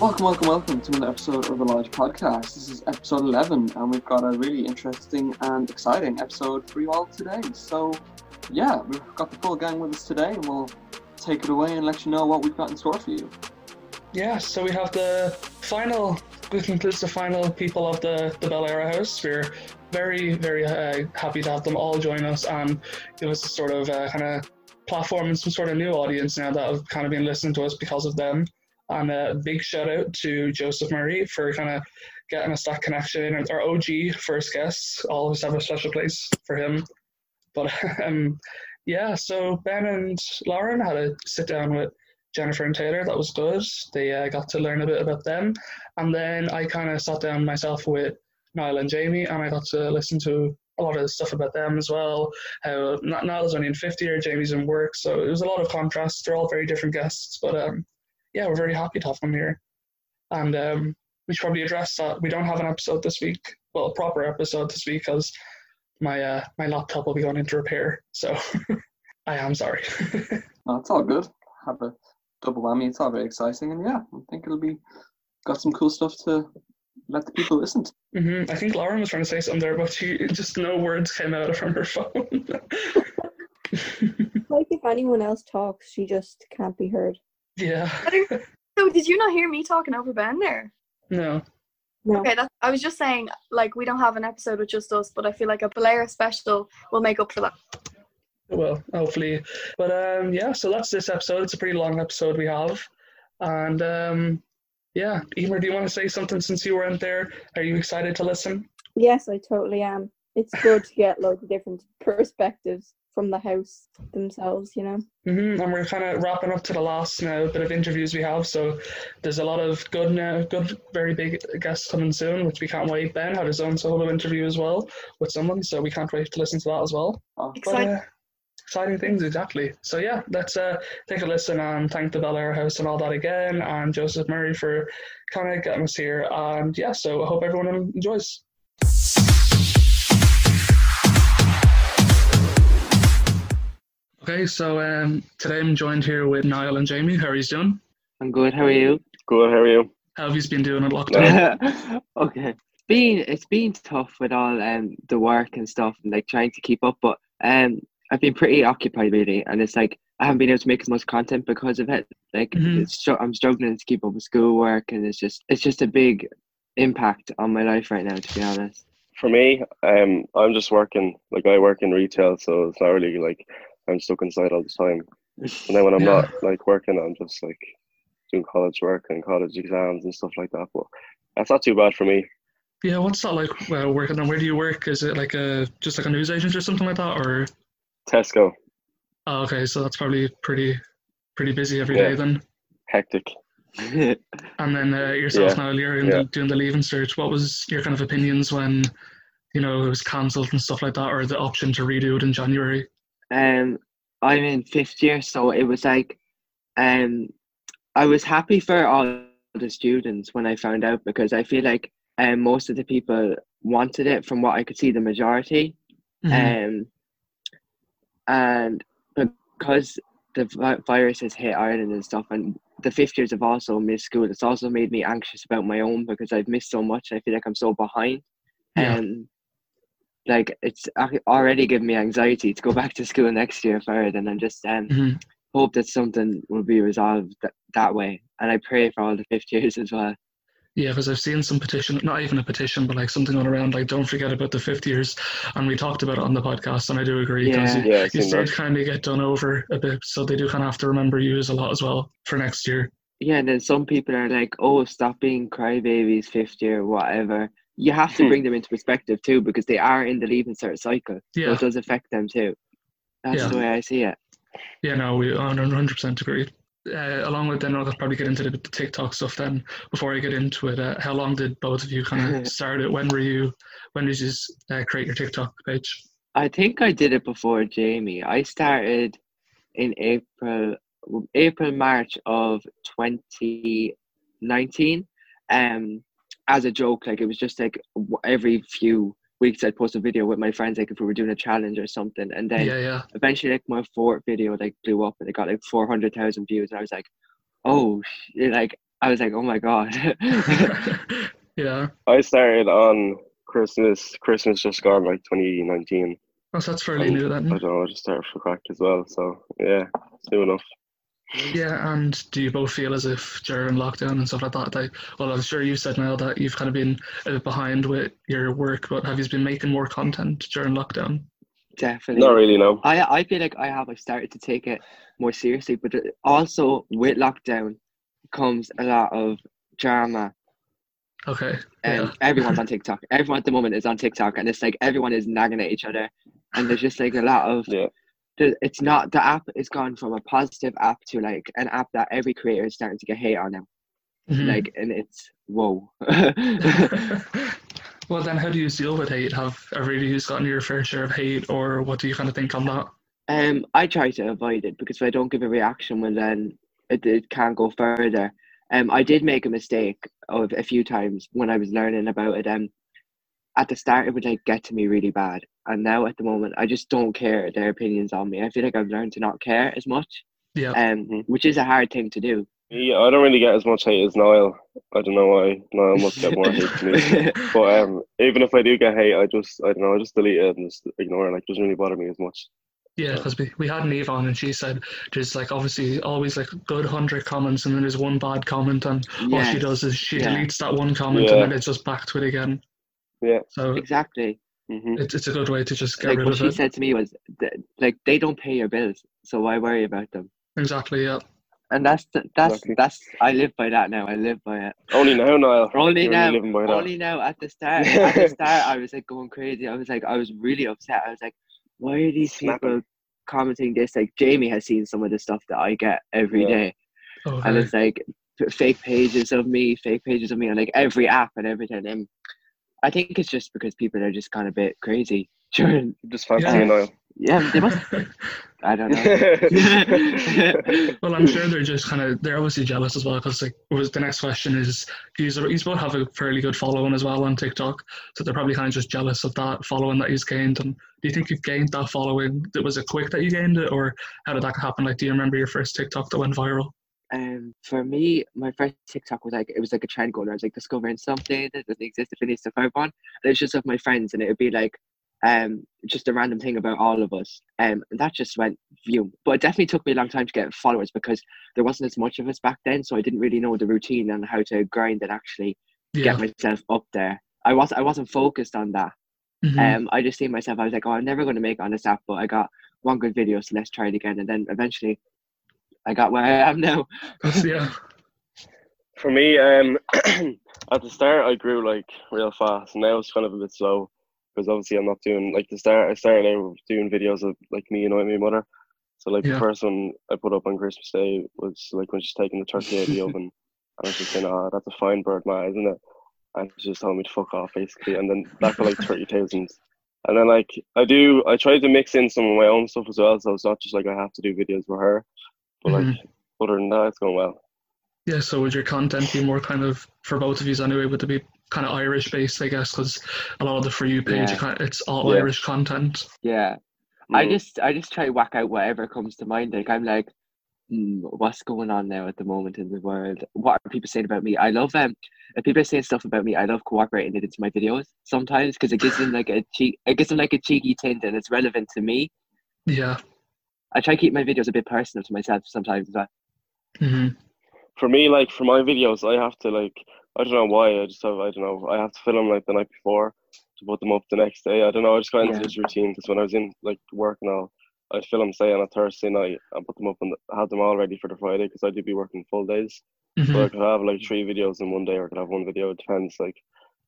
Welcome, welcome, welcome to another episode of the Lodge Podcast. This is episode 11, and we've got a really interesting and exciting episode for you all today. So, yeah, we've got the full gang with us today, and we'll take it away and let you know what we've got in store for you. Yeah, so we have the final, this concludes the final people of the, the BelEire House. We're very, very uh, happy to have them all join us and give us a sort of uh, kind of platform and some sort of new audience now that have kind of been listening to us because of them. And a big shout out to Joseph Murray for kind of getting us that connection. Our OG first guest, always have a special place for him. But um, yeah, so Ben and Lauren had a sit down with Jennifer and Taylor. That was good. They uh, got to learn a bit about them. And then I kind of sat down myself with Niall and Jamie, and I got to listen to a lot of the stuff about them as well. How Niall's only in 50 year, Jamie's in work. So it was a lot of contrast. They're all very different guests. But um, yeah, we're very happy to have them here. And um, we should probably address that we don't have an episode this week. Well, a proper episode this week because my uh, my laptop will be going into repair. So I am sorry. no, it's all good. Have a double whammy. It's all very exciting, and yeah, I think it'll be got some cool stuff to let the people listen. To. Mm-hmm. I think Lauren was trying to say something there, but she just no words came out from her phone. like if anyone else talks, she just can't be heard. Yeah. so did you not hear me talking over Ben there? No. No. Okay, that, I was just saying, like, we don't have an episode with just us, but I feel like a Blair special will make up for that. Well, hopefully. But um, yeah, so that's this episode. It's a pretty long episode we have. And um, yeah, Emer, do you want to say something since you weren't there? Are you excited to listen? Yes, I totally am. It's good to get loads of different perspectives from the house themselves, you know. Mm-hmm. And we're kind of wrapping up to the last now bit of interviews we have. So there's a lot of good now, good, very big guests coming soon, which we can't wait. Ben had his own solo interview as well with someone, so we can't wait to listen to that as well. Oh, Exciting. But, uh, exciting things, exactly. So yeah, let's uh, take a listen and thank the BelEire House and all that again, and Joseph Murray for kind of getting us here. And yeah, so I hope everyone enjoys. Okay, so um, today I'm joined here with Niall and Jamie. How are you doing? I'm good. How are you? Good. How are you? How have you been doing at lockdown? okay. It's been it's been tough with all um the work and stuff and like trying to keep up, but um I've been pretty occupied really, and it's like I haven't been able to make as much content because of it. Like Mhm. it's I'm struggling to keep up with schoolwork, and it's just it's just a big impact on my life right now, to be honest. For me, um, I'm just working. Like I work in retail, so it's not really like I'm stuck inside all the time. And then when I'm Yeah. not like working, I'm just like doing college work and college exams and stuff like that. But that's not too bad for me. yeah, what's that like? Well, working on where do you work? Is it like a just like a news agent or something like that, or? Tesco, Oh, okay, so that's probably pretty pretty busy every day Yeah. then. hectic. And then uh, yourself Yeah, now, you're yeah. the, doing the leaving cert. What was your kind of opinions when, you know, it was cancelled and stuff like that, or the option to redo it in January? Um, I'm in fifth year, so it was like, um, I was happy for all the students when I found out because I feel like um, most of the people wanted it from what I could see, the majority. Mhm. Um, and because the vi- virus has hit Ireland and stuff, and the fifth years have also missed school, it's also made me anxious about my own because I've missed so much. I feel like I'm so behind. Yeah. Um, like it's already giving me anxiety to go back to school next year for it, and I'm just um Mhm. hope that something will be resolved th- that way. And I pray for all the fifth years as well. Yeah, because I've seen some petition, not even a petition, but like something going around, like don't forget about the fifth years, and we talked about it on the podcast, and I do agree because Yeah. you, Yeah, you start kind of get done over a bit, so they do kind of have to remember you as a lot as well for next year. Yeah, and then some people are like, "Oh, stop being crybabies, fifth year, whatever." You have to Hmm. bring them into perspective too, because they are in the leaving cert cycle, so Yeah. it does affect them too. That's Yeah. the way I see it. Yeah, no, we 100% agree. Uh, along with then, I'll probably get into the, the TikTok stuff then. Before I get into it, uh, how long did both of you kind of start it? When were you? When did you uh, create your TikTok page? I think I did it before Jamie. I started in April, April March of 2019, um, as a joke. Like it was just like every few weeks I'd post a video with my friends, like if we were doing a challenge or something, and then Yeah, yeah, eventually like my fourth video like blew up and it got like 400,000 views and I was like oh sh-, like I was like, oh my god. yeah. I started on Christmas. Christmas just gone like 2019. Oh, so that's fairly new I don't know. I just started for crack as well. So yeah, it's new enough. Yeah, and do you both feel as if during lockdown and stuff like that, that well, I'm sure you said now that you've kind of been a bit behind with your work, but have you been making more content during lockdown? Definitely. Not really. No. I I feel like I have. I started to take it more seriously, but also with lockdown comes a lot of drama. Okay. And Yeah. everyone's on TikTok. Everyone at the moment is on TikTok, and it's like everyone is nagging at each other, and there's just like a lot of. Yeah. The- It's not the app is gone from a positive app to like an app that every creator is starting to get hate on now. Mhm. Like, and it's whoa. well, then, how do you deal with hate? Have ever of you gotten your fair share of hate, or what do you kind of think on that? Um, I try to avoid it because if I don't give a reaction, well then it, it can't go further. Um, I did make a mistake of a few times when I was learning about it. Um, at the start it would like get to me really bad, and now at the moment I just don't care their opinions on me. I feel like I've learned to not care as much, Yeah. um, which is a hard thing to do. Yeah, I don't really get as much hate as Niall. I don't know why. Niall must get more hate than me. But um, even if I do get hate, I just I don't know. I just delete it and just ignore it. Like, it doesn't really bother me as much. Yeah, because we, we had Neve on and she said there's like obviously always like good hundred comments and then there's one bad comment and what she does is she yeah. deletes that one comment Yeah. and then it's just back to it again. Yeah. So exactly. Hmm it's, it's a good way to just get Like rid what of she it. said to me was, like they don't pay your bills, so why worry about them? Exactly, yeah. And that's that's Exactly. that's I live by that now. I live by it. Only now, Niall. Only You're now, living by that. only now. At the start, at the start, I was like going crazy. I was like, I was really upset. I was like, why are these Snapping. people commenting this? Like Jamie has seen some of the stuff that I get every Yeah. day, Okay. and it's like fake pages of me, fake pages of me on like every app and everything. And I think it's just because people are just kind of a bit crazy. During, Just fancy Yeah. me, yeah, they must. I don't know. well, I'm sure they're just kind of they're obviously jealous as well because like was the next question is he's he's both have a fairly good following as well on TikTok, so they're probably kind of just jealous of that following that he's gained. And do you think you've gained that following? That was it quick that you gained it, or how did that happen? Like, do you remember your first TikTok that went viral? Um, for me, my first TikTok was like it was like a trend going. I was like discovering something that doesn't exist if it needs to find one. And it was just of my friends, and it would be like um just a random thing about all of us. Um, and that just went view. But it definitely took me a long time to get followers because there wasn't as much of us back then, so I didn't really know the routine and how to grind and actually Yeah. get myself up there. I was I wasn't focused on that. Mhm. Um, I just see myself. I was like, oh, I'm never going to make it on this app, but I got one good video, so let's try it again. And then eventually, I got where I am now. Yeah. For me, um, at the start I grew like real fast. Now it's kind of a bit slow because obviously I'm not doing like the start. I started out doing videos of like me and my mother. So like Yeah. the first one I put up on Christmas Day was like when she's taking the turkey out of the oven, and I was just saying, "Ah, that's a fine bird, ma, isn't it?" And she just told me to fuck off basically, and then that got like thirty thousand. And then like I do, I try to mix in some of my own stuff as well, so it's not just like I have to do videos for her. But like other than that, it's going well. Yeah, so would your content be more kind of for both of you anyway? Would it be kind of Irish based, I guess, because a lot of the for you page, Yeah. kind of, it's all Yeah. Irish content. Yeah, I Mm. just I just try to whack out whatever comes to mind. Like I'm like, hmm, what's going on now at the moment in the world? What are people saying about me? I love um, if people are saying stuff about me, I love cooperating it into my videos sometimes because it gives them like a cheek, it gives them like a cheeky tint and it's relevant to me. Yeah. I try to keep my videos a bit personal to myself sometimes as well. hmm for me, like for my videos, I have to like I don't know why I just have I don't know I have to film like the night before to put them up the next day. I don't know. I just got into Yeah. this routine because when I was in like work and all, I'd film say on a Thursday night and put them up and have them all ready for the Friday because I do be working full days. hmm So I could have like three videos in one day or I could have one video. It depends. Like,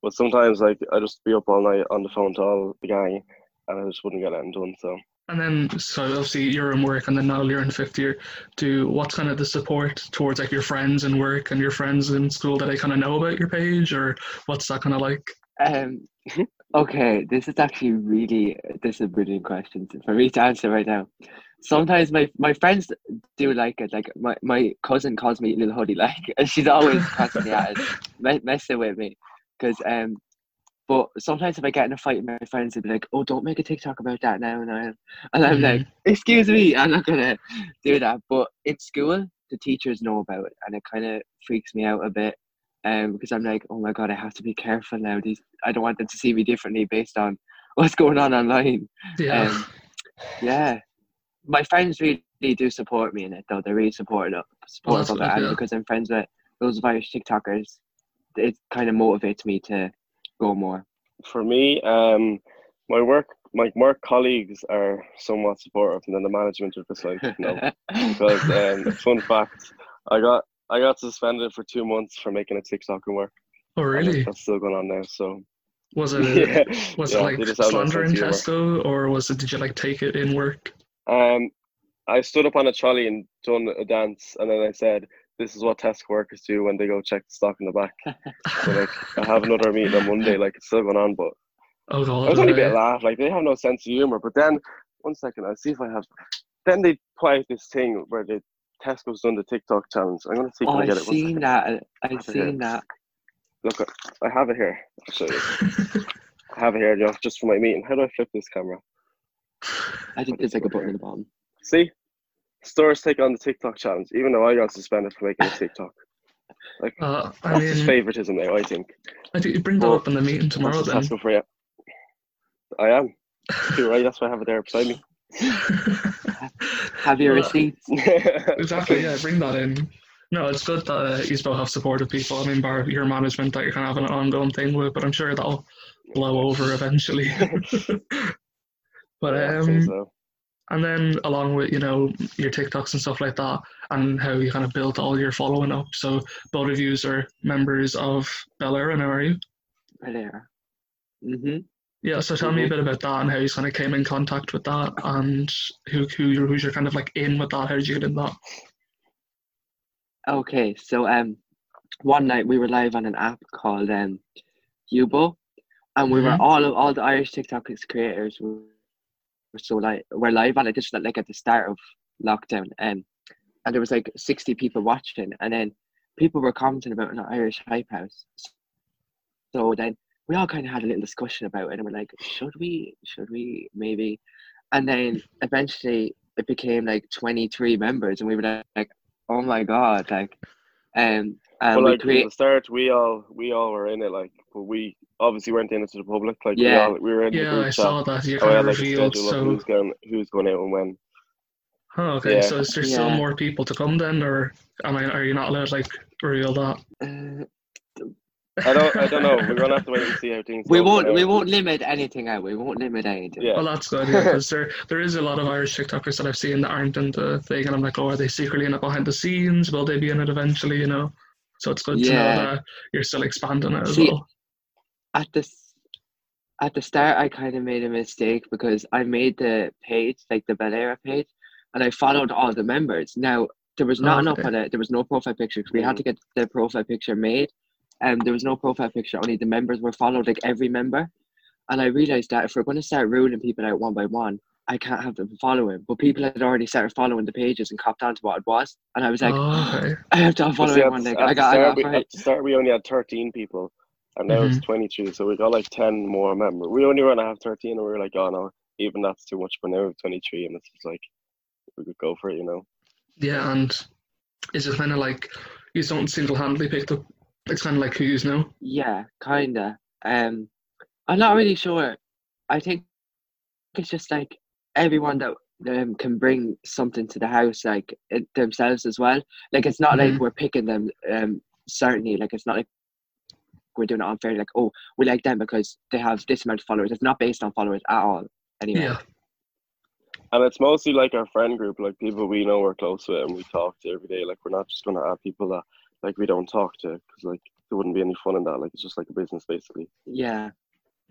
but sometimes like I just be up all night on the phone to all the gang and I just wouldn't get anything done. So. And then, so obviously you're in work, and then now you're in fifth year. Do what's kind of the support towards like your friends in work and your friends in school that they kind of know about your page, or what's that kind of like? Um, okay, this is actually really this is a brilliant question for me to answer right now. Sometimes my my friends do like it. Like my, my cousin calls me little hoodie, like and she's always constantly at it, me- messing with me. Because um, but sometimes if I get in a fight with my friends, they'll be like, "Oh, don't make a TikTok about that now," and I'm, and I'm like, "Excuse me, I'm not gonna do that." But in school, the teachers know about it, and it kind of freaks me out a bit. Um, because I'm like, oh my god, I have to be careful now. These I don't want them to see me differently based on what's going on online. Yeah. Um, yeah, my friends really do support me in it though. They're really supportive of, supportive that's of it, and because I'm friends with those Irish TikTokers, it kind of motivates me to go more. For me, um, my work, my work colleagues are somewhat supportive, and then the management are just like, no. Because um, fun fact, I got I got suspended for two months for making a TikTok and work. oh, really? That's still going on now. So Was it yeah, was yeah, it like they just have slander and sense of or was it? Did you like take it in work? Um, I stood up on a trolley and done a dance, and then I said, "This is what Tesco workers do when they go check the stock in the back." So like, I have another meeting on Monday. Like, it's still going on, but Oh was only a bit laugh. Like, they have no sense of humor. But then, one second, I'll see if I have. Then they put out this thing where the Tesco's done the TikTok challenge. I'm gonna see if Oh, I get it. I've it. Seen that. I've seen that. Look, I have it here. I'll show you. I have it here, just for my meeting. How do I flip this camera? I think there's like a button in the bottom. See, stores take on the TikTok challenge, even though I got suspended for making a TikTok. Like, Uh, I that's just mean, favoritism now. I think. I think you bring that Well, up in the meeting tomorrow That's then. Tesco for you. I am. You're right. That's why I have it there beside me. Have your Well, receipts? Exactly, yeah, bring that in. No, it's good that uh, you both have supportive people. I mean, bar your management that you're kind of having an ongoing thing with, but I'm sure that'll blow over eventually. but Yeah, I'd um, so. And then along with you know your TikToks and stuff like that, and how you kind of built all your following up. So both of you are members of BelEire, now are you? Right there. Mm-hmm. Yeah. So tell me a Mhm. bit about that and how you kind of came in contact with that, and who who you're who's you're kind of like in with that. How did you get in that? Okay, so um, one night we were live on an app called um, Yubo, and we were Mhm. all of all the Irish TikTok creators were, were so like we're live on it just like at the start of lockdown, um, and there was like sixty people watching, and then people were commenting about an Irish hype house. So then we all kind of had a little discussion about it, and we're like, should we? Should we? Maybe. And then eventually it became like twenty three members, and we were like, oh my god, like, um, and But we like create. at the start, we all we all were in it. Like, but we obviously weren't in it to the public. Like, Yeah. we all we were in the Yeah, group I chat. saw that. You and kind had of like revealed. So, who's going who's going out and when. oh, okay. Yeah. So is there still Yeah. more people to come then, or am I? Are you not allowed like reveal that? Uh, I don't I don't know. We're gonna have to wait and see how things. we go won't. now. We won't limit anything out. We won't limit anything. Yeah. Well, that's good. Yeah, because there there is a lot of Irish TikTokers that I've seen that aren't in the thing, and I'm like, oh, are they secretly in it behind the scenes? Will they be in it eventually? You know. So it's good to know that you're still expanding it as See, well. At this, at the start, I kind of made a mistake because I made the page like the Bel page, and I followed all the members. Now there was not ah, enough Okay. on it. There was no profile picture. 'cause we had to mm. get the profile picture made, and there was no profile picture. Only the members were followed, like every member. And I realized that if we're going to start ruling people out one by one, I can't have them following. But people had already started following the pages and copped on to what it was, and I was like, oh, okay. I have to unfollow everyone. Like, I the got, I start, got we, right. at the start we only had thirteen people, and now it's twenty three. So we got like ten more members. We only want to have thirteen, and we were like, oh no, even that's too much. But now we have twenty three, and it's just like we could go for it, you know. Yeah, and is it kind of like you don't single-handedly picked up? It's kind of like who you know. Yeah, kinda. Um, I'm not really sure. I think it's just like everyone that um can bring something to the house, like it, themselves as well. Like it's not Mhm. like we're picking them. Um, certainly, like it's not like we're doing it unfairly. Like oh, we like them because they have this amount of followers. It's not based on followers at all. Anyway. Yeah. And it's mostly like our friend group, like people we know we're close with and we talk to every day. Like we're not just gonna add people that like we don't talk to because like there wouldn't be any fun in that. Like it's just like a business basically. Yeah.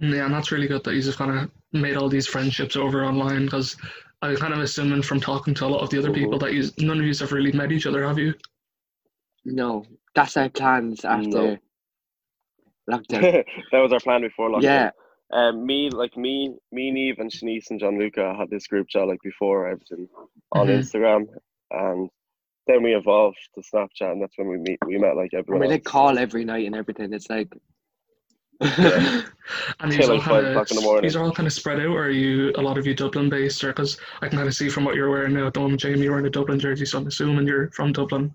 Mm, yeah, and that's really good that you just kind of made all these friendships over online because I'm kind of assuming from talking to a lot of the other people mm-hmm. that you none of you have really met each other, have you? No, that's our plans after No. Lockdown. that was our plan before lockdown. yeah. Um, me like me, me, Neve, and Shanice and John Luca had this group chat like before everything on Mhm. Instagram, and then we evolved to Snapchat, and that's when we meet. We met like everyone. we like else. call every night and everything. It's like Yeah. And these all like five kind o'clock in the morning. these are all kind of spread out, or are you a lot of you Dublin based, or because I can kind of see from what you're wearing now at the moment, Jamie, you're wearing a Dublin jersey, so I'm assuming you're from Dublin.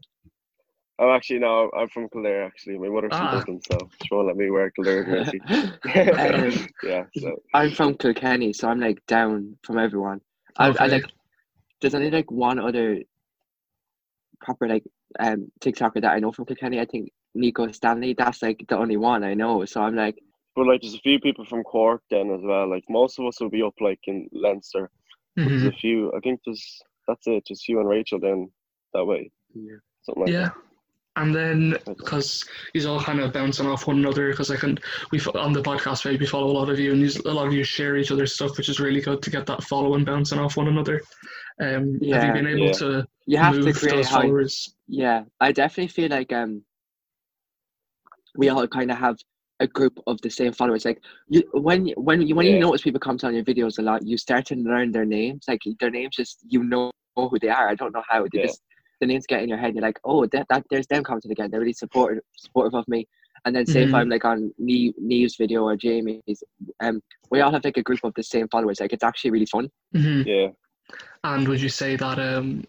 I'm actually no, I'm from Kildare. Actually, my mother's Ah. from Dublin, so she won't let me wear Kildare jersey. Um, yeah, so I'm from Kilkenny, so I'm like down from everyone. I, I like. There's only like one other proper like um TikToker that I know from Kilkenny. I think Nico Stanley. That's like the only one I know. So I'm like, but like there's a few people from Cork then as well. Like most of us will be up like in Leinster. Mhm. There's a few. I think there's that's it. Just you and Rachel then that way. Yeah. Something like Yeah. And then, because he's all kind of bouncing off one another, because I can, we fo- on the podcast page we follow a lot of you, and a lot of you share each other's stuff, which is really good to get that following bouncing off one another. Um, have you been able yeah. to you have to create those hype. followers? Yeah, I definitely feel like um we all kind of have a group of the same followers. Like you, when when you when you notice people comment on your videos a lot, you start to learn their names. Like their names, just you know who they are. I don't know how they Yeah. just the names get in your head. And you're like, oh, that, that there's them commenting again. They're really supportive supportive of me. And then say if Mhm. I'm like on Neve, Neve's video or Jamie's, um, we all have like a group of the same followers. Like it's actually really fun. hmm Yeah. And would you say that um,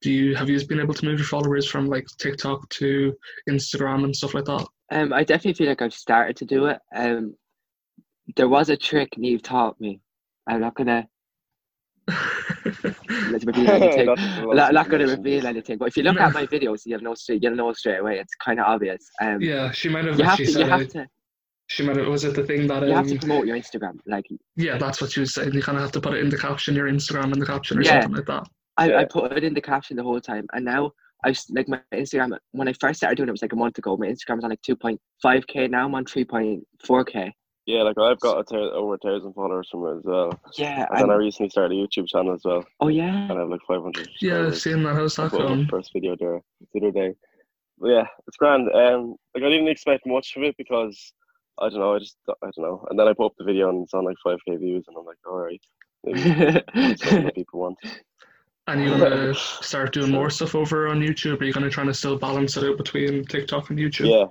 do you have you been able to move your followers from like TikTok to Instagram and stuff like that? Um, I definitely feel like I've started to do it. Um, there was a trick Neve taught me. I'm not gonna let's reveal anything. I'm not, not gonna reveal anything. But if you look at my videos, you'll know straight. You'll know straight away. It's kind of obvious. Um, yeah, she might have you have actually to. said You have it. to. She might have was it the thing that You have to um, promote your Instagram. Like yeah, that's what she was saying. You kind of have to put it in the caption, your Instagram in the caption or Yeah. something like that. I, I put it in the caption the whole time, and now I s- like my Instagram. When I first started doing it, it was like a month ago. My Instagram was on like 2.5k. Now I'm on 3.4k. Yeah, like I've got a thou- over a thousand followers from it as well. Yeah. And then I recently started a YouTube channel as well, oh yeah. and I have like 500. Yeah, subscribers. seeing that. How's I that my going? first video there the other day. But yeah, it's grand. Um, like I didn't expect much of it because I don't know. I just I don't know. And then I put up the video and it's on like 5k views, and I'm like, all right, maybe it's something that people want. And you gonna start doing more stuff over on YouTube? Or are you going to try to still balance it out between TikTok and YouTube? Yeah,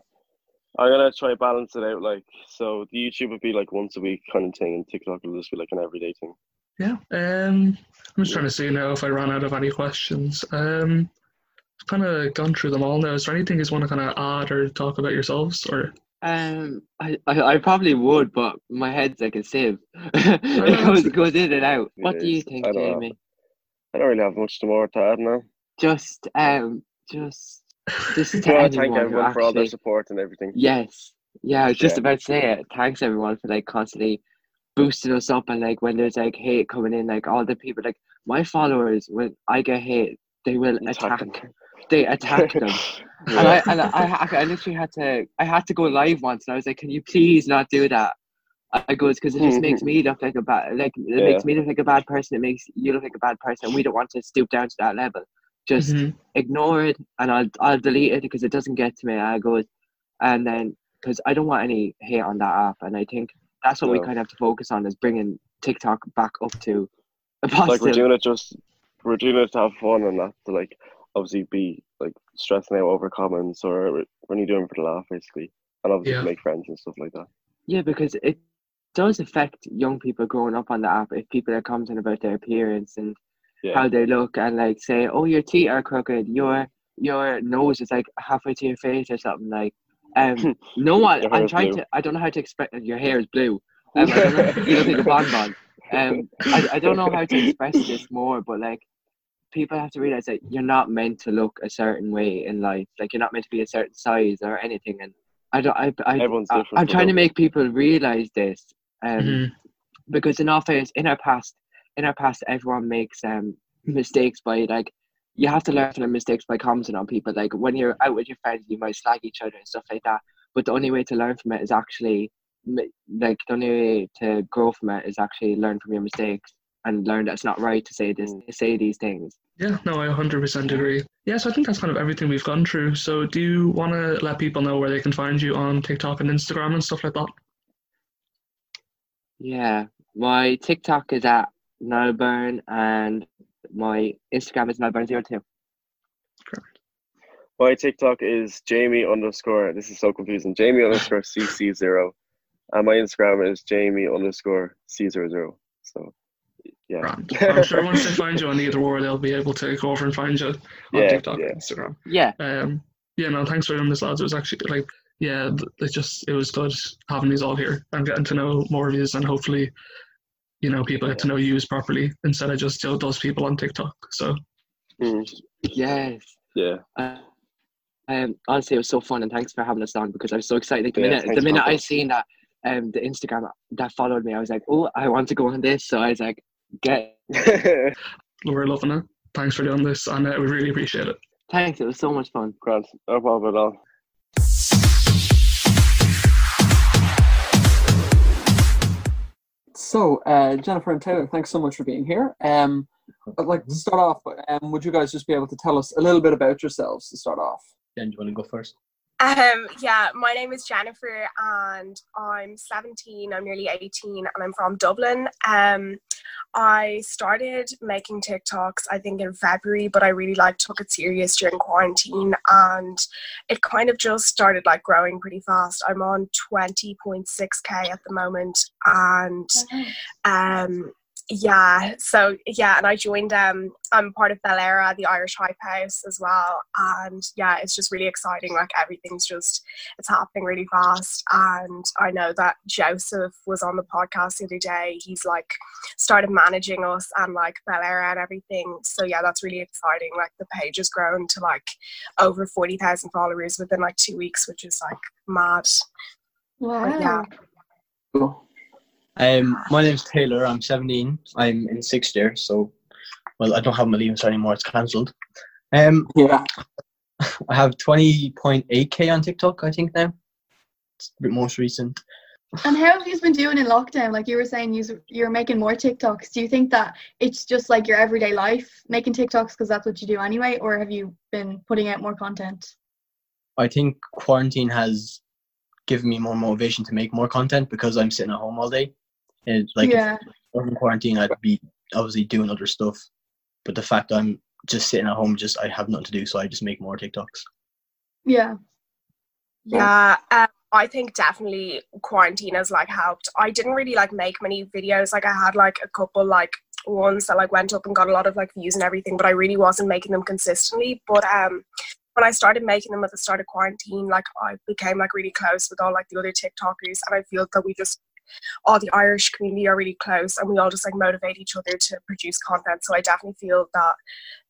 I'm gonna try to balance it out. Like, so the YouTube would be like once a week kind of thing, and TikTok will just be like an everyday thing. Yeah. Um, I'm just trying to see now if I ran out of any questions. Um, I've kind of gone through them all now. Is there anything you just want to kind of add or talk about yourselves? Or Um, I, I, I probably would, but my head's like a sieve. it goes, goes in and out. It What do you think, I don't know. Jamie? I don't really have much more to add now. Just, um, just, just to I thank everyone for all their support and everything. Yes. Yeah, I was just Yeah. about to say it. Thanks everyone for like constantly boosting us up and like when there's like hate coming in, like all the people like my followers when I get hate, they will Attack attack. them. They attack them. And I and I, I, I literally had to I had to go live once and I was like, Can you please not do that? I goes because it just makes me look like a bad like it Yeah. makes me look like a bad person, it makes you look like a bad person. We don't want to stoop down to that level. Just Mhm. ignore it and I'll I'll delete it because it doesn't get to me. I go, and then because I don't want any hate on that app, and I think that's what we kind of have to focus on is bringing TikTok back up to a like we're doing it just we're doing it to have fun and not to like obviously be like stressing out over comments or we're only doing it for the laugh basically and obviously Yeah. to make friends and stuff like that Yeah, because it does affect young people growing up on the app if people are commenting about their appearance and yeah how they look and like say, "Oh, your teeth are crooked. Your your nose is like halfway to your face or something." Like, um, no one. I'm trying blue. to. I don't know how to express. Your hair is blue. Um, I don't know, you look like a bonbon. Um, I, I don't know how to express this more, but like, people have to realize that you're not meant to look a certain way in life. Like, you're not meant to be a certain size or anything. And I don't. I. I, Everyone's I different, I'm but trying to make people realize this. Um, Mhm. because in our face, in our past, in our past, everyone makes um mistakes by like you have to learn from their mistakes by commenting on people. Like when you're out with your friends, you might slag each other and stuff like that. But the only way to learn from it is actually like the only way to grow from it is actually learn from your mistakes and learn that it's not right to say this, to say these things. Yeah, no, I 100% agree. Yeah, so I think that's kind of everything we've gone through. So, do you want to let people know where they can find you on TikTok and Instagram and stuff like that? Yeah, my TikTok is at Melbourne and my Instagram is Melbourne02. my tiktok is jamie underscore this is so confusing jamie underscore cc0 And my Instagram is Jamie underscore Caesar zero. So yeah. Grand. I'm sure once they find you on either or, they'll be able to go over and find you on Yeah, TikTok yeah. and Instagram. Yeah, Um, yeah, no, thanks for doing this, lads. It was actually like, yeah, it just it was good having these all here and getting to know more of you, and hopefully, you know, people get to know you properly instead of just you those people on TikTok. So Mm, yes. yeah. Uh, um, honestly, it was so fun, and thanks for having us on because I was so excited. The Yeah, minute, thanks the minute I seen that, um, the Instagram that followed me, I was like, oh, I want to go on this. So I was like, get. we're loving it. Thanks for doing this, and uh, we really appreciate it. Thanks, it was so much fun. Grant, no problem at all. So, uh, Jennifer and Taylor, thanks so much for being here. Um, I'd like to start off. Um, would you guys just be able to tell us a little bit about yourselves to start off? Jen, do you want to go first? Um, yeah, my name is Jennifer and I'm 17, I'm nearly 18 and I'm from Dublin. Um, I started making TikToks I think in February, but I really like took it serious during quarantine and it kind of just started like growing pretty fast. I'm on 20.6k at the moment and um yeah so yeah and i joined um i'm part of BelEire the irish hype house as well and yeah it's just really exciting like everything's just it's happening really fast and i know that joseph was on the podcast the other day he's like started managing us and like BelEire and everything so yeah that's really exciting like the page has grown to like over 40,000 followers within like two weeks which is like mad Wow. But yeah Cool. Um, my name's Taylor. I'm 17. I'm in sixth year, so well, I don't have my leaving cert anymore. It's cancelled. Um, Yeah. I have 20.8k on TikTok. I think now. It's the most recent. And how have you been doing in lockdown? Like you were saying, you're making more TikToks. Do you think that it's just like your everyday life making TikToks because that's what you do anyway, or have you been putting out more content? I think quarantine has given me more motivation to make more content because I'm sitting at home all day. And like yeah, if I wasn't in quarantine, I'd be obviously doing other stuff. But the fact I'm just sitting at home, just I have nothing to do, so I just make more TikToks. yeah, Yeah, um, I think definitely quarantine has like helped. I didn't really like make many videos. Like I had like a couple like ones that like went up and got a lot of like views and everything, but I really wasn't making them consistently. But um, when I started making them at the start of quarantine, like I became like really close with all like the other TikTokers, and I feel that we just all the Irish community are really close, and we all just like motivate each other to produce content. So I definitely feel that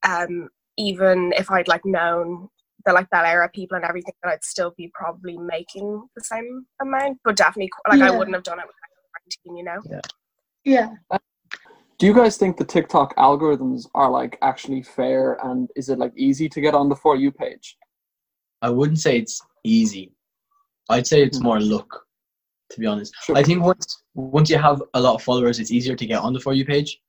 um, even if I'd like known the like BelEire people and everything, that I'd still be probably making the same amount, but definitely like I wouldn't have done it without quarantine, you know. yeah. Yeah. Do you guys think the TikTok algorithms are like actually fair and is it like easy to get on the For You page? I wouldn't say it's easy. I'd say it's Mhm. more luck, to be honest. Sure. I think once once you have a lot of followers, it's easier to get on the for you page.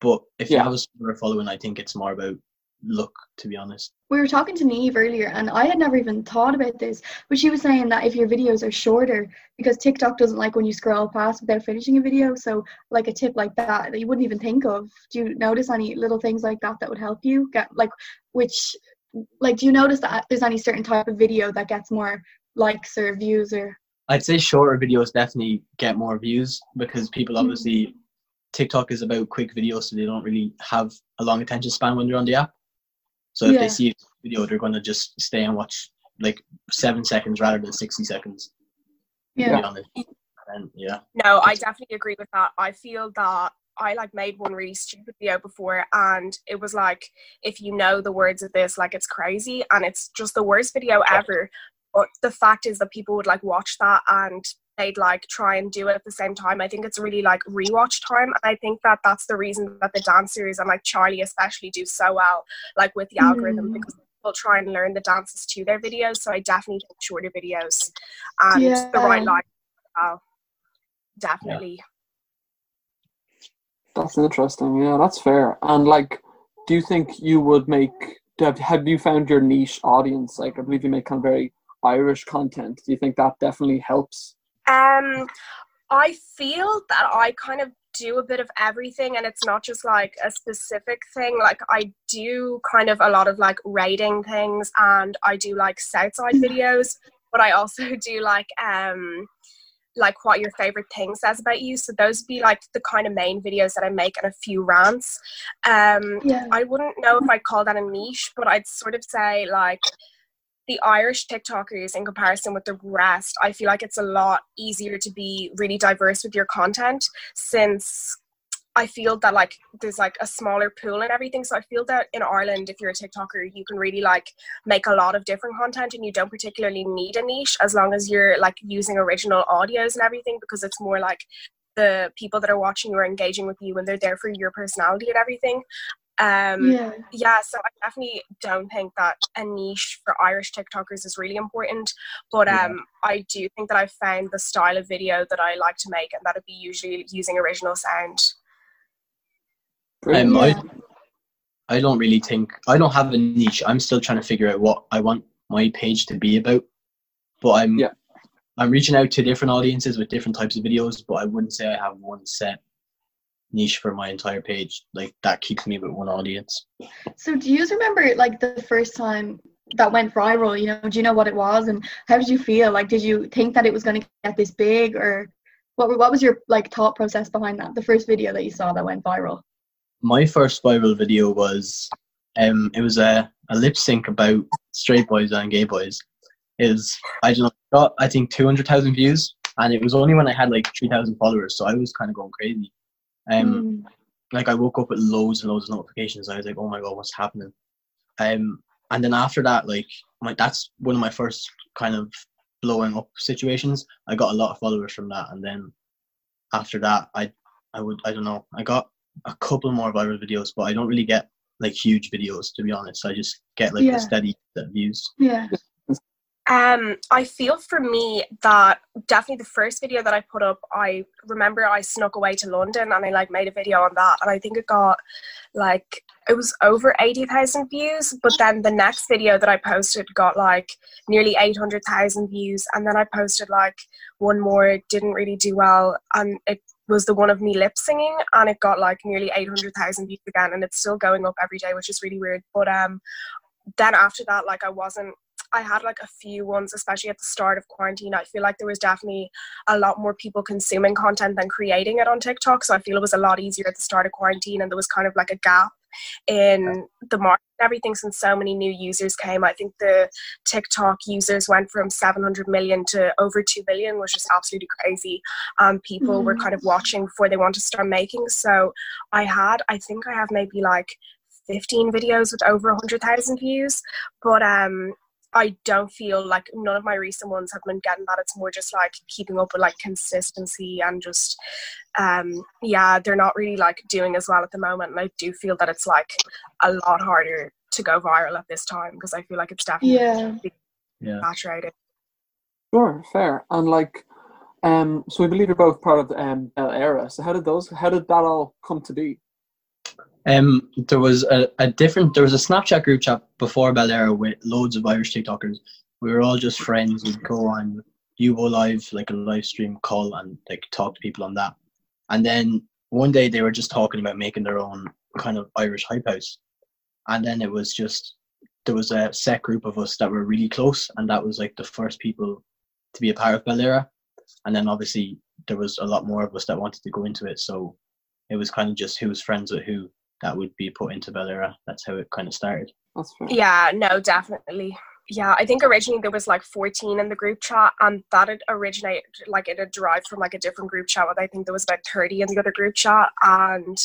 But if you have a smaller following, I think it's more about luck, to be honest. We were talking to Neve earlier, and I had never even thought about this, but she was saying that if your videos are shorter, because TikTok doesn't like when you scroll past without finishing a video, so like a tip like that that you wouldn't even think of. Do you notice any little things like that that would help you get like which like do you notice that there's any certain type of video that gets more likes or views or I'd say shorter videos definitely get more views because people Mhm. obviously TikTok is about quick videos, so they don't really have a long attention span when they're on the app. So if Yeah. they see a video, they're gonna just stay and watch like seven seconds rather than sixty seconds. Yeah. And yeah. No, I definitely agree with that. I feel that I like made one really stupid video before and it was like if you know the words of this, like it's crazy and it's just the worst video ever. But the fact is that people would like watch that and they'd like try and do it at the same time. I think it's really like rewatch time. And I think that that's the reason that the dancers and like Charli especially do so well, like with the algorithm Mm. because people try and learn the dances to their videos. So I definitely think shorter videos and the right Yeah. line. Wow. Definitely. That's interesting. Yeah, that's fair. And like, do you think you would make? Have, have you found your niche audience? Like, I believe you make kind of very Irish content. Do you think that definitely helps? Um, I feel that I kind of do a bit of everything, and it's not just like a specific thing. Like I do kind of a lot of like rating things, and I do like Southside videos, but I also do like um like what your favorite thing says about you. So those would be like the kind of main videos that I make and a few rants. Um, Yeah. I wouldn't know if I'd call that a niche, but I'd sort of say like the Irish TikTokers in comparison with the rest, I feel like it's a lot easier to be really diverse with your content since I feel that like there's like a smaller pool and everything. So I feel that in Ireland, if you're a TikToker, you can really like make a lot of different content and you don't particularly need a niche as long as you're like using original audios and everything because it's more like the people that are watching you are engaging with you and they're there for your personality and everything. Um, Yeah. yeah, so I definitely don't think that a niche for Irish TikTokers is really important. But Yeah. um, I do think that I've found the style of video that I like to make, and that'd be usually using original sound. Brilliant. Um, Yeah. I, I don't really think I don't have a niche. I'm still trying to figure out what I want my page to be about. But I'm Yeah. I'm reaching out to different audiences with different types of videos, but I wouldn't say I have one set niche for my entire page. Like that keeps me with one audience. So do you remember like the first time that went viral? You know, do you know what it was and how did you feel? Like, did you think that it was going to get this big, or what? What was your like thought process behind that? The first video that you saw that went viral. My first viral video was um it was a, a lip sync about straight boys and gay boys. Is I don't know got I think two hundred thousand views and it was only when I had like three thousand followers, so I was kinda going crazy. Um Mm. like I woke up with loads and loads of notifications. I was like, oh my god, what's happening? Um, and then after that, like my that's one of my first kind of blowing up situations. I got a lot of followers from that, and then after that, I I would I don't know. I got a couple more viral videos, but I don't really get like huge videos to be honest. I just get like Yeah. a steady set of views. Yeah. Um, I feel for me that definitely the first video that I put up, I remember I snuck away to London and I like made a video on that, and I think it got like it was over eighty thousand views. But then the next video that I posted got like nearly eight hundred thousand views, and then I posted like one more, it didn't really do well, and it was the one of me lip singing, and it got like nearly eight hundred thousand views again, and it's still going up every day, which is really weird. But um, then after that, like I wasn't I had like a few ones, especially at the start of quarantine. I feel like there was definitely a lot more people consuming content than creating it on TikTok. So I feel it was a lot easier at the start of quarantine, and there was kind of like a gap in the market and everything since so many new users came. I think the TikTok users went from 700 million to over 2 billion, which is absolutely crazy. Um, people were Mhm. kind of watching before they wanted to start making. So I had, I think I have maybe like 15 videos with over 100,000 views, but um, I don't feel like none of my recent ones have been getting that. It's more just like keeping up with like consistency and just um yeah, they're not really like doing as well at the moment. And I do feel that it's like a lot harder to go viral at this time because I feel like it's definitely Yeah. Yeah. saturated. Sure, fair. And like, um, so we believe you're both part of the um, BelEire. So how did those? How did that all come to be? Um, there was a, a different. There was a Snapchat group chat before BelEire with loads of Irish TikTokers. We were all just friends. We'd go on Yubo Live, like a live stream call, and like talk to people on that. And then one day they were just talking about making their own kind of Irish hype house. And then it was just there was a set group of us that were really close, and that was like the first people to be a part of Bel. And then obviously there was a lot more of us that wanted to go into it, so it was kind of just who was friends with who that would be put into BelEire. That's how it kind of started. That's. Yeah, no, definitely. Yeah, I think originally there was like 14 in the group chat, and that had originated, like it had derived from like a different group chat. But I think there was about 30 in the other group chat, and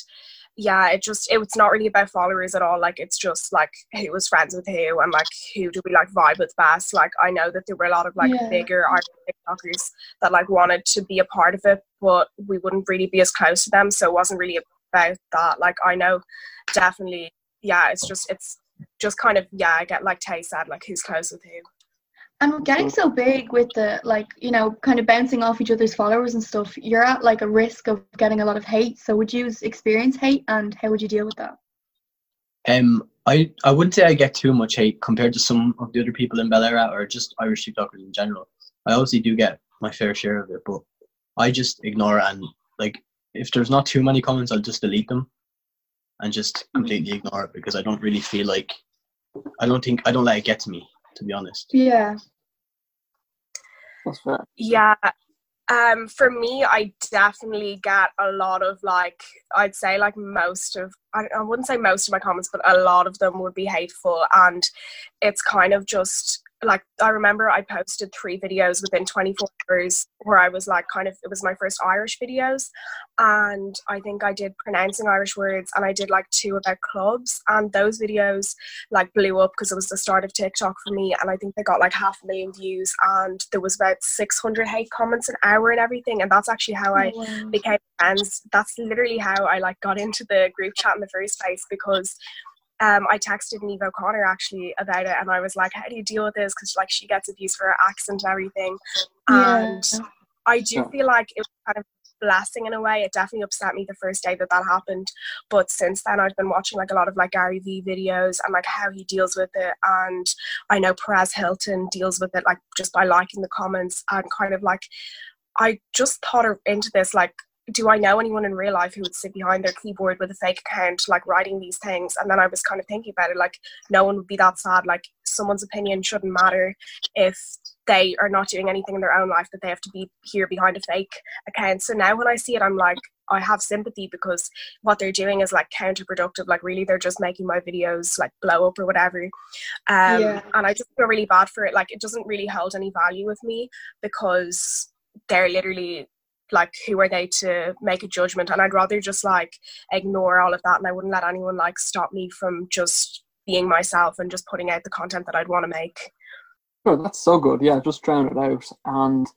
yeah, it just it, it's not really about followers at all. Like it's just like who was friends with who, and like who do we like vibe with best. Like I know that there were a lot of like Yeah. bigger art TikTokers that like wanted to be a part of it, but we wouldn't really be as close to them, so it wasn't really about that. Like I know definitely, yeah, it's just it's just kind of yeah, I get like Tay said, like who's close with who. And with getting so big with the like, you know, kind of bouncing off each other's followers and stuff, you're at like a risk of getting a lot of hate. So would you experience hate and how would you deal with that? Um, I I wouldn't say I get too much hate compared to some of the other people in BelEire or just Irish TikTokers in general. I obviously do get my fair share of it, but I just ignore it and like if there's not too many comments, I'll just delete them and just completely ignore it because I don't really feel like I don't think I don't let it get to me to be honest. Yeah. Yeah. Um, for me, I definitely get a lot of like, I'd say like most of, I, I wouldn't say most of my comments, but a lot of them would be hateful. And it's kind of just like I remember I posted three videos within 24 hours where I was like kind of it was my first Irish videos. And I think I did pronouncing Irish words and I did like two about clubs. And those videos like blew up because it was the start of TikTok for me. And I think they got like half a million views and there was about 600 hate comments an hour and everything. And that's actually how I Oh, wow. became friends. That's literally how I like got into the group chat in the first place because um, I texted Neve O'Connor actually about it, and I was like, "How do you deal with this?" Because like she gets abused for her accent and everything, and Yeah. I do Yeah. feel like it was kind of a blessing in a way. It definitely upset me the first day that that happened, but since then I've been watching like a lot of like Gary Vee videos and like how he deals with it, and I know Perez Hilton deals with it like just by liking the comments and kind of like I just thought of- into this like do I know anyone in real life who would sit behind their keyboard with a fake account, like writing these things? And then I was kind of thinking about it, like no one would be that sad. Like someone's opinion shouldn't matter if they are not doing anything in their own life that they have to be here behind a fake account. So now when I see it, I'm like, I have sympathy because what they're doing is like counterproductive. Like really, they're just making my videos like blow up or whatever. Um, Yeah. And I just feel really bad for it. Like it doesn't really hold any value with me because they're literally like who are they to make a judgment and i'd rather just like ignore all of that and i wouldn't let anyone like stop me from just being myself and just putting out the content that i'd want to make Sure, that's so good. Yeah, just drown it out. And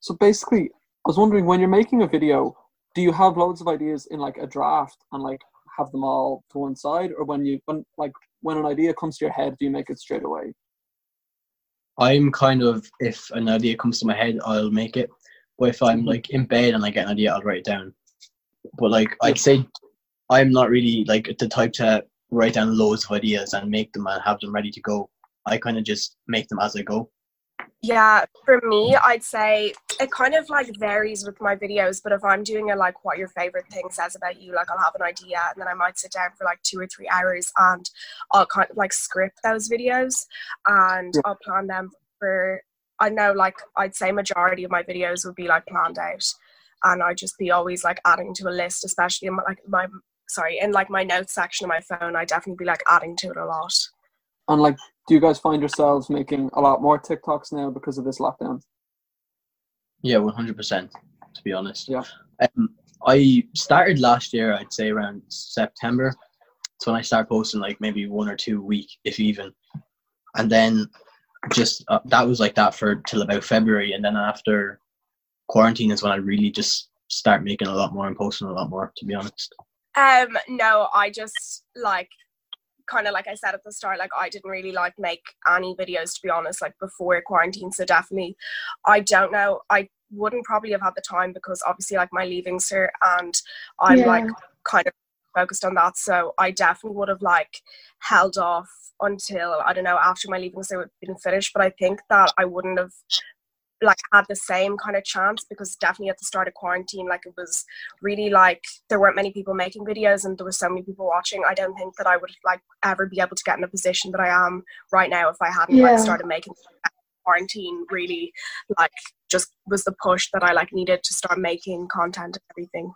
so basically, I was wondering when you're making a video, do you have loads of ideas in like a draft and like have them all to one side, or when you when like when an idea comes to your head, do you make it straight away? I'm kind of if an idea comes to my head, I'll make it. But if I'm mm-hmm. like in bed and I get an idea, I'll write it down. But like I'd say, I'm not really like the type to write down loads of ideas and make them and have them ready to go. I kind of just make them as I go. yeah for me i'd say it kind of like varies with my videos but if i'm doing a like what your favorite thing says about you like i'll have an idea and then i might sit down for like two or three hours and i'll kind of like script those videos and i'll plan them for i know like i'd say majority of my videos would be like planned out and i'd just be always like adding to a list especially in my, like my sorry in like my notes section of my phone I'd definitely be like adding to it a lot And like, do you guys find yourselves making a lot more TikToks now because of this lockdown? Yeah, one hundred percent. To be honest. Yeah. Um, I started last year. I'd say around September. That's when I started posting like maybe one or two a week, if even. And then just uh, that was like that for till about February, and then after quarantine is when I really just start making a lot more and posting a lot more. To be honest. Um, no, I just like kind of like I said at the start, like I didn't really like make any videos to be honest, like before quarantine. So definitely, I don't know. I wouldn't probably have had the time because obviously like my leaving cert and I'm Yeah. like kind of focused on that. So I definitely would have like held off until I don't know after my leaving cert had been finished. But I think that I wouldn't have like had the same kind of chance because definitely at the start of quarantine like it was really like there weren't many people making videos and there were so many people watching i don't think that i would like ever be able to get in a position that i am right now if i hadn't Yeah. like started making quarantine really like just was the push that i like needed to start making content and everything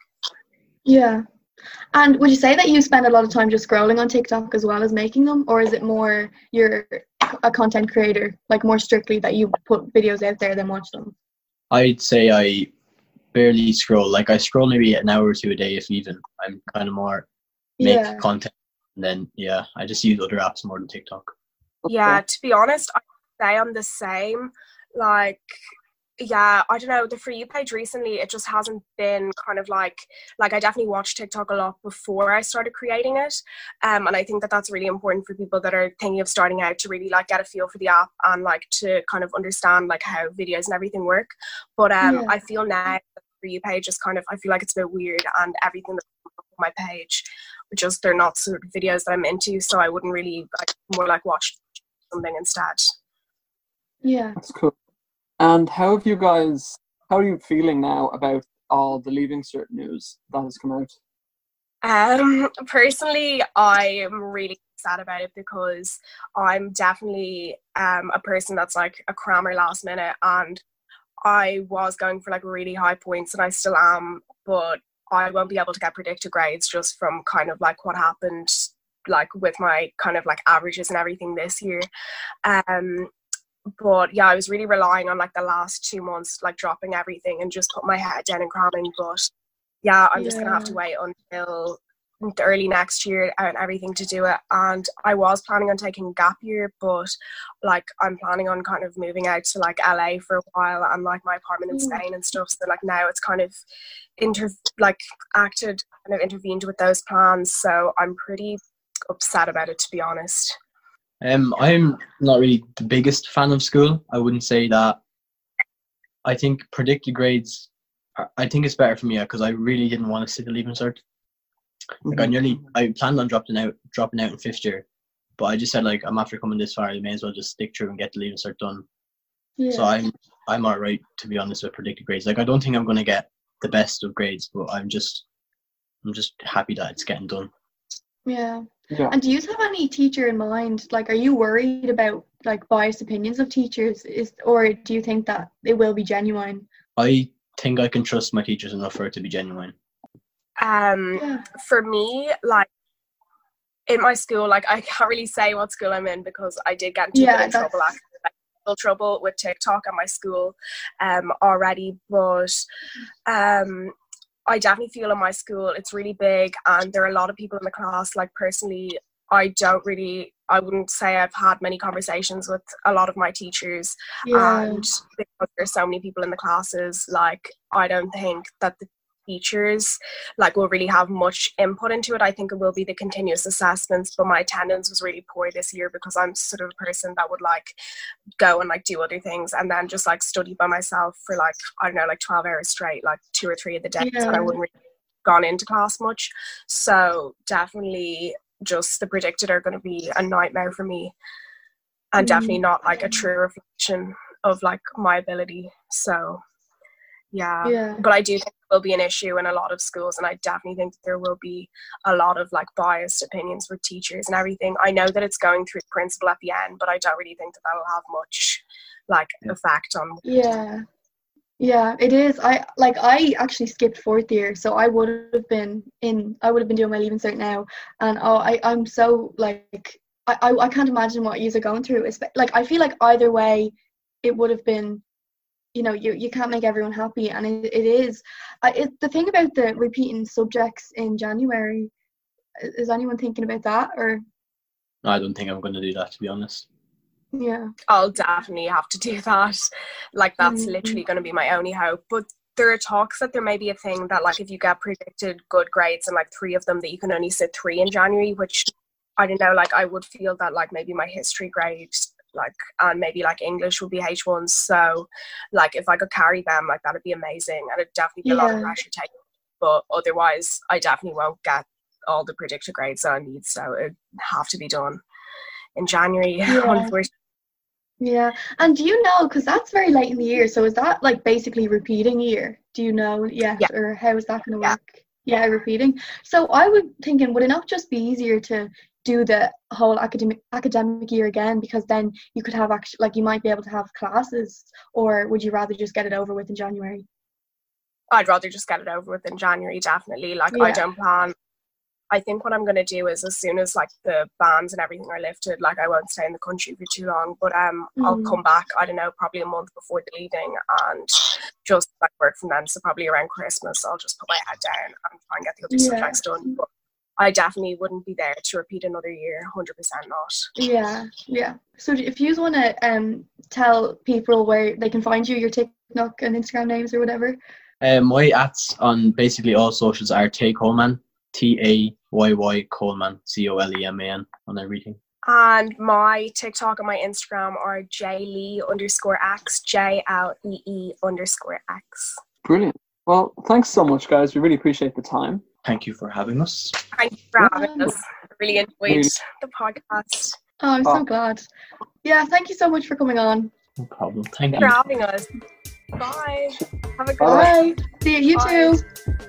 Yeah. And would you say that you spend a lot of time just scrolling on TikTok as well as making them, or is it more you're a content creator, like more strictly that you put videos out there then watch them? I'd say I barely scroll. Like I scroll maybe an hour or two a day, if even. I'm kind of more make Yeah. content, and then yeah, I just use other apps more than TikTok. yeah to be honest i say i'm the same like yeah i don't know the for you page recently it just hasn't been kind of like like i definitely watched tiktok a lot before i started creating it um and i think that that's really important for people that are thinking of starting out to really like get a feel for the app and like to kind of understand like how videos and everything work but um Yeah. i feel now the for you page is kind of i feel like it's a bit weird and everything that's on my page which just they're not sort of videos that i'm into so i wouldn't really like more like watch something instead Yeah. That's cool. And how have you guys? How are you feeling now about all the leaving cert news that has come out? Um, personally, I'm really sad about it because I'm definitely um a person that's like a crammer last minute, and I was going for like really high points and I still am, but I won't be able to get predicted grades just from kind of like what happened like with my kind of like averages and everything this year. Um but yeah, I was really relying on like the last two months, like dropping everything and just put my head down and cramming. But yeah, I'm just gonna have to wait until early next year and everything to do it. And I was planning on taking gap year, but like I'm planning on kind of moving out to like LA for a while and like my apartment in Mm. Spain and stuff. So like now it's kind of inter like acted kind of intervened with those plans. So I'm pretty upset about it to be honest. Um, I'm not really the biggest fan of school. I wouldn't say that. I think predicted grades. I think it's better for me because I really didn't want to sit the leaving cert. Like I nearly, I planned on dropping out, dropping out in fifth year, but I just said like I'm after coming this far, I may as well just stick through and get the leaving cert done. Yeah. So I'm, I'm alright to be honest with predicted grades. Like I don't think I'm gonna get the best of grades, but I'm just, I'm just happy that it's getting done. Yeah. Yeah. And do you have any teacher in mind? Like, are you worried about like biased opinions of teachers? Is or do you think that it will be genuine? I think I can trust my teachers enough for it to be genuine. Um Yeah. for me, like in my school, like I can't really say what school I'm in because I did get into Yeah, bit trouble that's- actually. Like, trouble with TikTok at my school um already, but um I definitely feel in my school it's really big and there are a lot of people in the class. Like personally, I don't really I wouldn't say I've had many conversations with a lot of my teachers Yeah. and because there's so many people in the classes like i don't think that the teachers like will really have much input into it. I think it will be the continuous assessments but my attendance was really poor this year because i'm sort of a person that would like go and like do other things and then just like study by myself for like i don't know like 12 hours straight like two or three of the days and i wouldn't really gone into class much. So definitely just the predicted are going to be a nightmare for me and Mm. definitely not like a true reflection of like my ability. So yeah Yeah. but i do think it will be an issue in a lot of schools and i definitely think that there will be a lot of like biased opinions with teachers and everything i know that it's going through the principal at the end but i don't really think that that will have much like effect on Yeah. Yeah, it is. I like I actually skipped fourth year, so I would have been in I would have been doing my leaving cert now. And oh I, I'm so like I, I, I can't imagine what you're going through. Espe- Like I feel like either way it would have been you know, you, you can't make everyone happy and it, it is. I, it, the thing about the repeating subjects in January, is anyone thinking about that or No, I don't think I'm gonna do that to be honest. yeah. I'll definitely have to do that. Like that's Mhm. literally going to be my only hope. But there are talks that there may be a thing that like if you get predicted good grades and like three of them that you can only sit three in January, which I don't know. Like I would feel that like maybe my history grade like and maybe like English would be H1. So like if I could carry them, like that'd be amazing and it'd definitely be a lot of Yeah. pressure taken. But otherwise, I definitely won't get all the predicted grades that I need. So it'd have to be done in January. Yeah. Unfortunately. Yeah, and do you know because that's very late in the year? So is that like basically repeating year? Do you know yet, Yeah. or how is that going to Yeah. work? Yeah, repeating. So I would thinking, would it not just be easier to do the whole academic academic year again because then you could have actually like you might be able to have classes, or would you rather just get it over with in January? I'd rather just get it over with in January, definitely. Like I don't plan. I think what I'm gonna do is as soon as like the bans and everything are lifted, like I won't stay in the country for too long. But um, I'll Mm. come back. I don't know, probably a month before the leaving, and just like work from then. So probably around Christmas, I'll just put my head down and try and get the other Yeah. subjects done. But I definitely wouldn't be there to repeat another year. Hundred percent not. Yeah, yeah. So if you want to um tell people where they can find you, your TikTok and Instagram names or whatever. Uh, my ads on basically all socials are Tay Coleman, T A Y Y Coleman, C O L E M A N on everything. And my TikTok and my Instagram are jlee underscore x, J L E E underscore x. Brilliant. Well, thanks so much, guys. We really appreciate the time. Thank you for having us. Thank you for having Yeah. us. I really enjoyed Really. the podcast. Oh, I'm Oh. so glad. Yeah, thank you so much for coming on. No problem. Thank Thank you. you for having us. Bye. Have a good Bye. Bye. See you. You Bye. too.